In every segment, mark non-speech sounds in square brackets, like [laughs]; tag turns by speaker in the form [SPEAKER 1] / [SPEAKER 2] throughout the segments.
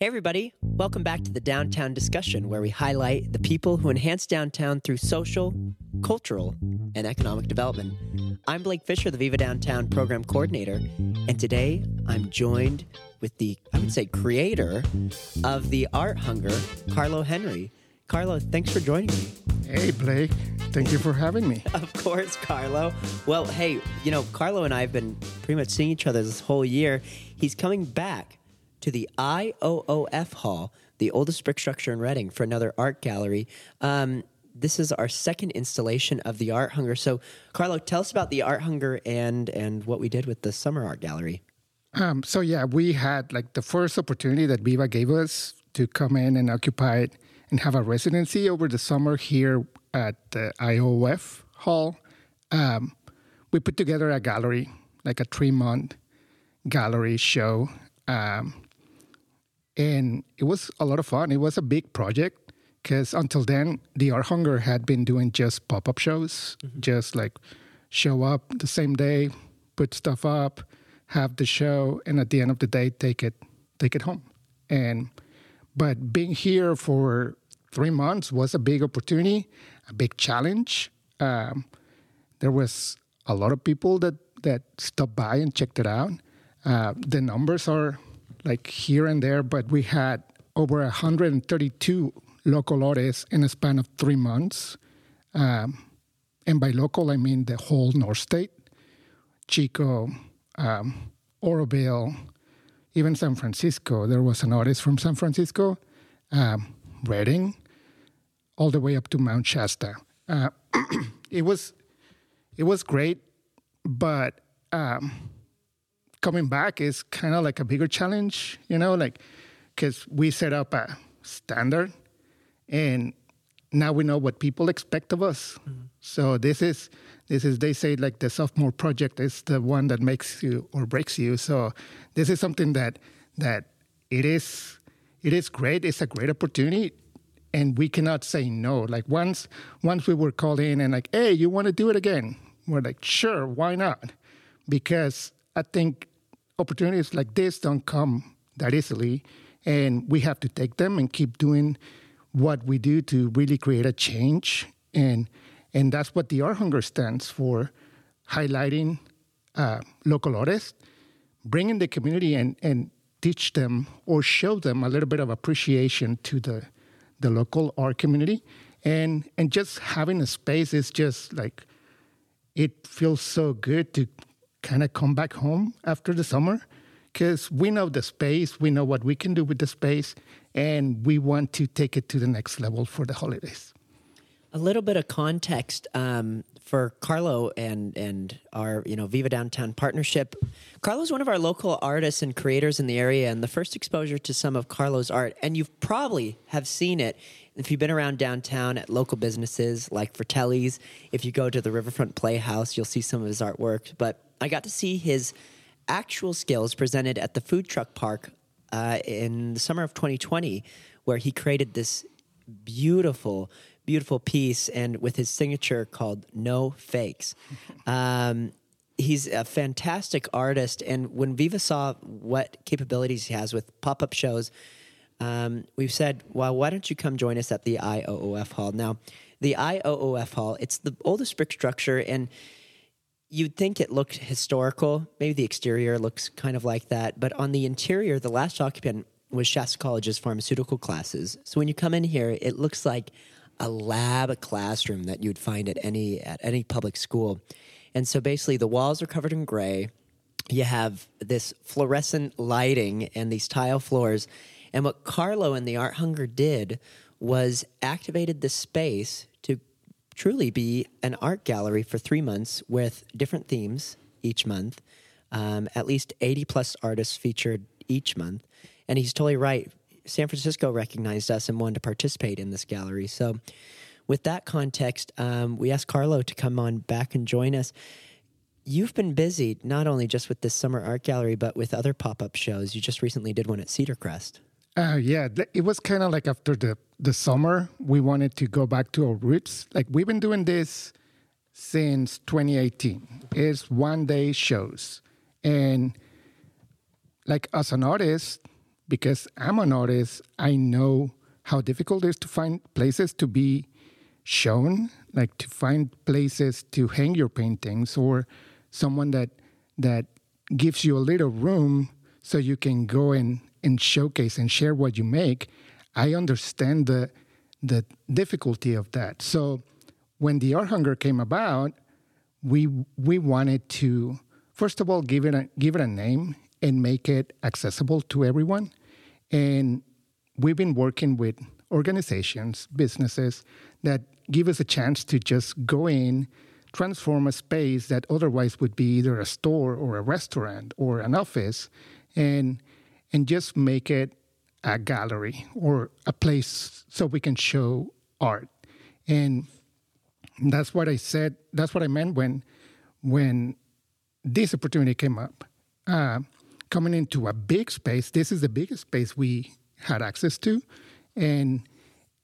[SPEAKER 1] Hey, everybody. Welcome back to the Downtown Discussion, where we highlight the people who enhance downtown through social, cultural, and economic development. I'm Blake Fisher, the Viva Downtown Program Coordinator, and today I'm joined with the, I would say, creator of the Art Hunger, Karlo Henry. Karlo, thanks for joining me.
[SPEAKER 2] Hey, Blake. Thank you for having me. [laughs]
[SPEAKER 1] Of course, Karlo. Well, hey, you know, Karlo and I have been pretty much seeing each other this whole year. He's coming back to the IOOF Hall, the oldest brick structure in Redding, for another art gallery. Um, this is our second installation of the Art Hunger. So, Karlo, tell us about the Art Hunger and and what we did with the Summer Art Gallery.
[SPEAKER 2] Um, so yeah, we had like the first opportunity that Viva gave us to come in and occupy it and have a residency over the summer here at the IOOF Hall. Um, we put together a gallery, like a three month gallery show. Um, and it was a lot of fun. It was a big project because until then, the Art Hunger had been doing just pop up shows, mm-hmm. just like show up the same day, put stuff up, have the show, and at the end of the day, take it take it home. And but being here for three months was a big opportunity, a big challenge. Um, there was a lot of people that that stopped by and checked it out. Uh, the numbers are like here and there, but we had over 132 local artists in a span of three months. Um, and by local, I mean the whole North State, Chico, um, Oroville, even San Francisco. There was an artist from San Francisco, um, Redding, all the way up to Mount Shasta. Uh, [clears throat] it was it was great, but um, coming back is kind of like a bigger challenge, you know, like because we set up a standard and now we know what people expect of us. Mm-hmm. So this is this is they say like the sophomore project is the one that makes you or breaks you. So this is something that that it is it is great. It's a great opportunity and we cannot say no. Like once once we were called in and like, hey, you want to do it again? We're like, sure, why not? Because I think opportunities like this don't come that easily, and we have to take them and keep doing what we do to really create a change. And and that's what the Art Hunger stands for: highlighting uh, local artists, bringing the community and and teach them or show them a little bit of appreciation to the the local art community and and just having a space is just like it feels so good to kind of come back home after the summer because we know the space, we know what we can do with the space, and we want to take it to the next level for the holidays.
[SPEAKER 1] A little bit of context um, for Karlo and and our you know Viva Downtown partnership. Karlo's one of our local artists and creators in the area, and the first exposure to some of Karlo's art, and you've probably have seen it if you've been around downtown at local businesses like Fratelli's. If you go to the Riverfront Playhouse, you'll see some of his artwork. But I got to see his actual skills presented at the food truck park uh, in the summer of 2020, where he created this beautiful, beautiful piece and with his signature called No Fakes. [laughs] Um, he's a fantastic artist. And when Viva saw what capabilities he has with pop up shows, um, we've said, well, why don't you come join us at the IOOF Hall? Now, the IOOF Hall, it's the oldest brick structure, and you'd think it looked historical. Maybe the exterior looks kind of like that, but on the interior, the last occupant was Shasta College's pharmaceutical classes. So when you come in here, it looks like a lab a classroom that you'd find at any at any public school. And so basically, the walls are covered in gray. You have this fluorescent lighting and these tile floors. And what Karlo and the Art Hunger did was activated the space truly be an art gallery for three months with different themes each month, um, at least 80 plus artists featured each month. And he's totally right. San Francisco recognized us and wanted to participate in this gallery. So, with that context, um, we asked Karlo to come on back and join us. You've been busy not only just with this summer art gallery, but with other pop up shows. You just recently did one at Cedar Crest.
[SPEAKER 2] Uh, yeah, it was kind of like after the the summer, we wanted to go back to our roots. Like we've been doing this since 2018. It's one day shows. And like as an artist, because I'm an artist, I know how difficult it is to find places to be shown, like to find places to hang your paintings or someone that that gives you a little room so you can go and, and showcase and share what you make. I understand the the difficulty of that. So when the art hunger came about, we we wanted to first of all give it a give it a name and make it accessible to everyone. And we've been working with organizations, businesses that give us a chance to just go in, transform a space that otherwise would be either a store or a restaurant or an office, and and just make it a gallery or a place so we can show art. And that's what I said. That's what I meant when when this opportunity came up. Uh, coming into a big space, this is the biggest space we had access to, and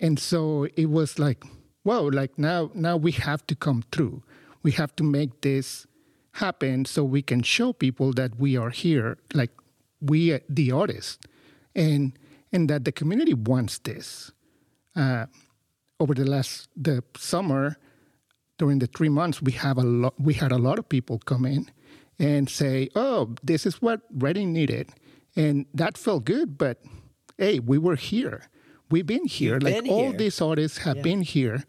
[SPEAKER 2] and so it was like, whoa, like now now we have to come through. We have to make this happen so we can show people that we are here, like we the artists, and and that the community wants this. Uh, over the last the summer, during the three months, we have a lot. We had a lot of people come in and say, "Oh, this is what Redding needed," and that felt good. But hey, we were here. We've been here.
[SPEAKER 1] You've
[SPEAKER 2] like
[SPEAKER 1] been
[SPEAKER 2] all
[SPEAKER 1] here.
[SPEAKER 2] these artists have
[SPEAKER 1] Yeah.
[SPEAKER 2] been here.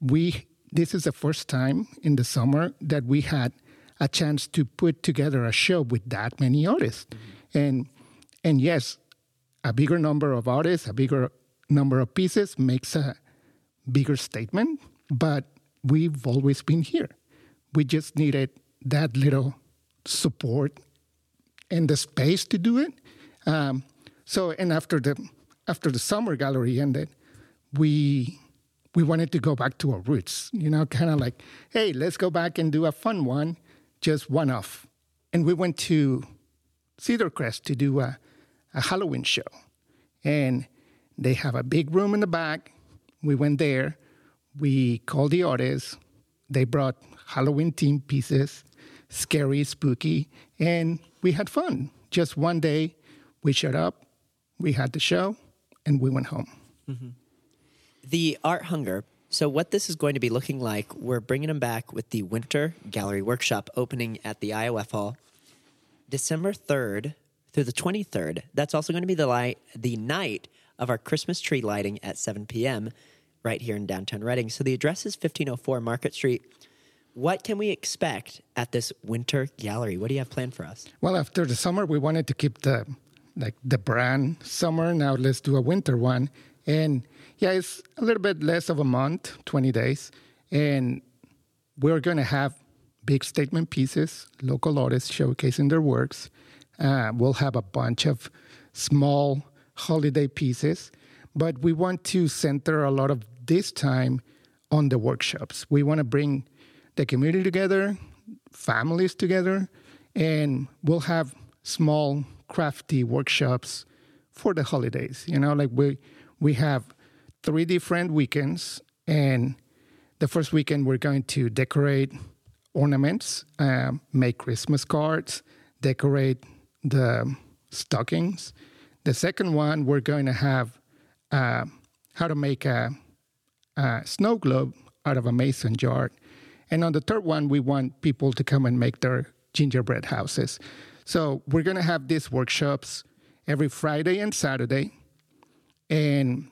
[SPEAKER 2] We this is the first time in the summer that we had a chance to put together a show with that many artists, and and yes, a bigger number of artists, a bigger number of pieces makes a bigger statement. But we've always been here. We just needed that little support and the space to do it. Um, so, and after the after the summer gallery ended, we we wanted to go back to our roots. You know, kind of like, hey, let's go back and do a fun one, just one off. And we went to Cedar Crest to do a, a Halloween show, and they have a big room in the back. We went there. We called the artists. They brought Halloween themed pieces, scary, spooky, and we had fun. Just one day, we showed up, we had the show, and we went home. Mm-hmm.
[SPEAKER 1] The Art Hunger. So, what this is going to be looking like, we're bringing them back with the Winter Gallery Workshop opening at the IOOF Hall December 3rd through the 23rd. That's also going to be the, light, the night of our Christmas tree lighting at 7 p.m. right here in downtown Redding. So, the address is 1504 Market Street. What can we expect at this Winter Gallery? What do you have planned for us?
[SPEAKER 2] Well, after the summer, we wanted to keep the like the brand summer. Now let's do a winter one, and yeah, it's a little bit less of a month, twenty days, and we're going to have big statement pieces, local artists showcasing their works. Uh, we'll have a bunch of small holiday pieces, but we want to center a lot of this time on the workshops. We want to bring the community together, families together, and we'll have small crafty workshops for the holidays. You know, like we we have three different weekends, and the first weekend we're going to decorate ornaments, um, make Christmas cards, decorate the stockings. The second one we're going to have uh, how to make a, a snow globe out of a mason jar. And on the third one, we want people to come and make their gingerbread houses. So we're going to have these workshops every Friday and Saturday, and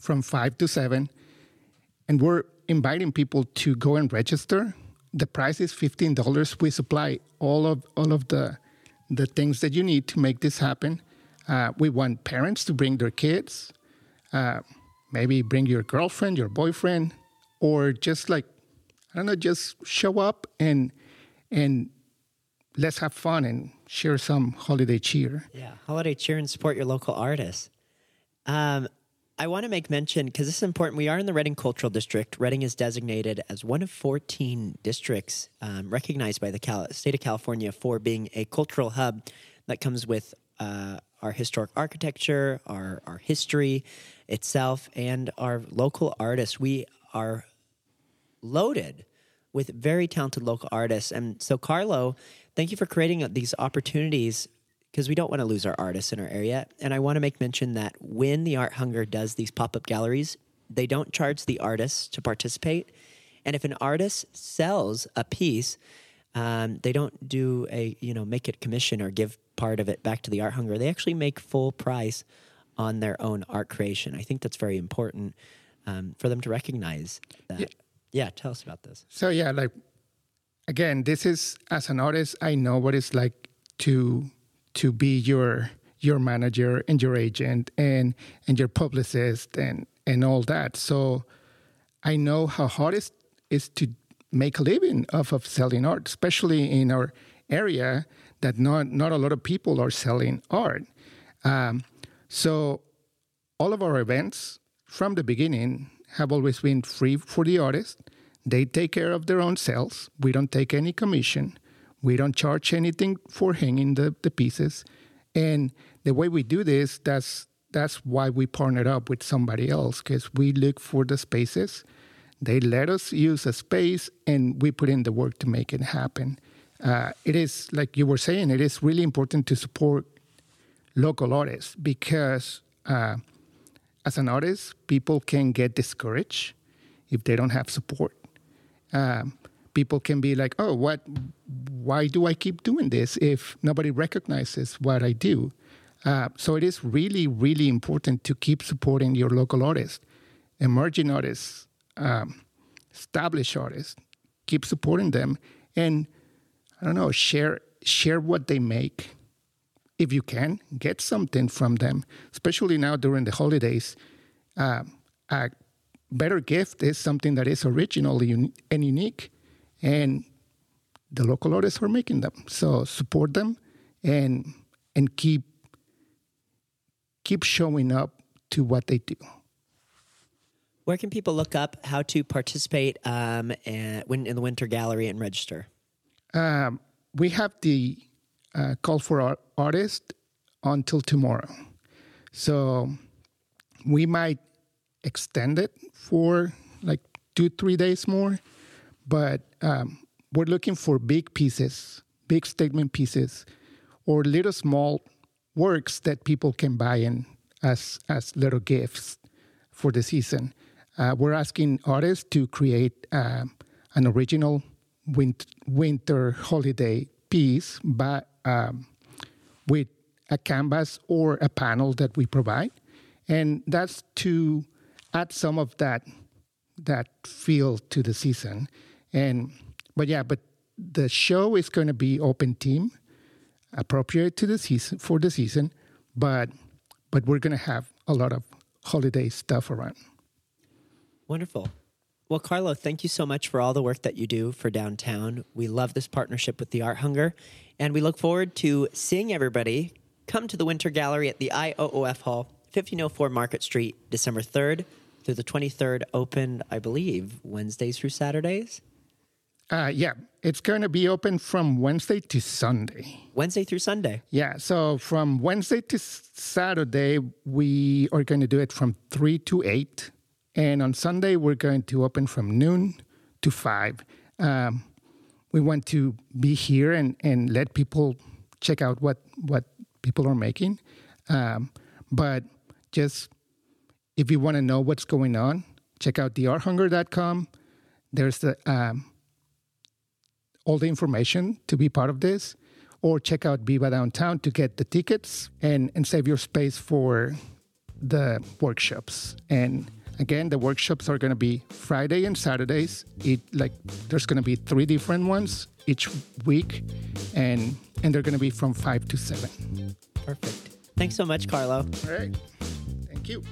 [SPEAKER 2] from five to seven. And we're inviting people to go and register. The price is fifteen dollars. We supply all of all of the the things that you need to make this happen. Uh, we want parents to bring their kids. Uh, maybe bring your girlfriend, your boyfriend, or just like I don't know, just show up and and let's have fun and share some holiday cheer.
[SPEAKER 1] Yeah, holiday cheer and support your local artists. Um, I want to make mention because this is important. We are in the Redding Cultural District. Redding is designated as one of 14 districts um, recognized by the Cal- state of California for being a cultural hub that comes with uh, our historic architecture, our, our history itself, and our local artists. We are loaded with very talented local artists. And so, Karlo, thank you for creating these opportunities because we don't want to lose our artists in our area. And I want to make mention that when the Art Hunger does these pop up galleries, they don't charge the artists to participate. And if an artist sells a piece, um, they don't do a you know make it commission or give part of it back to the Art Hunger. They actually make full price on their own art creation. I think that's very important um, for them to recognize that.
[SPEAKER 2] Yeah.
[SPEAKER 1] yeah, tell us about this.
[SPEAKER 2] So yeah, like again, this is as an artist, I know what it's like to to be your your manager and your agent and and your publicist and and all that. So I know how hard it is to make a living off of selling art, especially in our area that not not a lot of people are selling art. Um, so all of our events from the beginning have always been free for the artist. They take care of their own sales. We don't take any commission. We don't charge anything for hanging the, the pieces. And the way we do this, that's that's why we partnered up with somebody else because we look for the spaces. They let us use a space, and we put in the work to make it happen. Uh, it is like you were saying. It is really important to support local artists because uh, as an artist, people can get discouraged if they don't have support. Um, people can be like, "Oh, what? Why do I keep doing this if nobody recognizes what I do?" Uh, so it is really, really important to keep supporting your local artists, emerging artists, um, established artists. Keep supporting them, and I don't know, share share what they make. If you can, get something from them, especially now during the holidays. Uh, a better gift is something that is original and unique, and the local artists are making them. So support them, and and keep keep showing up to what they do.
[SPEAKER 1] Where can people look up how to participate um, and, in the Winter Gallery and register?
[SPEAKER 2] Um, we have the uh, call for art- artists until tomorrow. So we might extend it for like two, three days more. But um, we're looking for big pieces, big statement pieces, or little small works that people can buy in as, as little gifts for the season. Uh, we're asking artists to create um, an original winter, winter holiday piece by, um, with a canvas or a panel that we provide, and that's to add some of that that feel to the season. And but yeah, but the show is going to be open team, appropriate to the season for the season, but but we're going to have a lot of holiday stuff around.
[SPEAKER 1] Wonderful. Well, Karlo, thank you so much for all the work that you do for downtown. We love this partnership with the Art Hunger, and we look forward to seeing everybody come to the Winter Gallery at the IOOF Hall, 1504 Market Street, December 3rd through the 23rd, open, I believe, Wednesdays through Saturdays.
[SPEAKER 2] Uh, yeah, it's going to be open from Wednesday to Sunday.
[SPEAKER 1] Wednesday through Sunday.
[SPEAKER 2] Yeah, so from Wednesday to Saturday, we are going to do it from 3 to 8 and on Sunday, we're going to open from noon to 5. Um, we want to be here and, and let people check out what, what people are making. Um, but just if you want to know what's going on, check out thearthunger.com. There's the, um, all the information to be part of this. Or check out Viva Downtown to get the tickets and, and save your space for the workshops. And Again, the workshops are going to be Friday and Saturdays. It like there's going to be three different ones each week, and and they're going to be from five to seven.
[SPEAKER 1] Perfect. Thanks so much, Karlo.
[SPEAKER 2] All right. Thank you.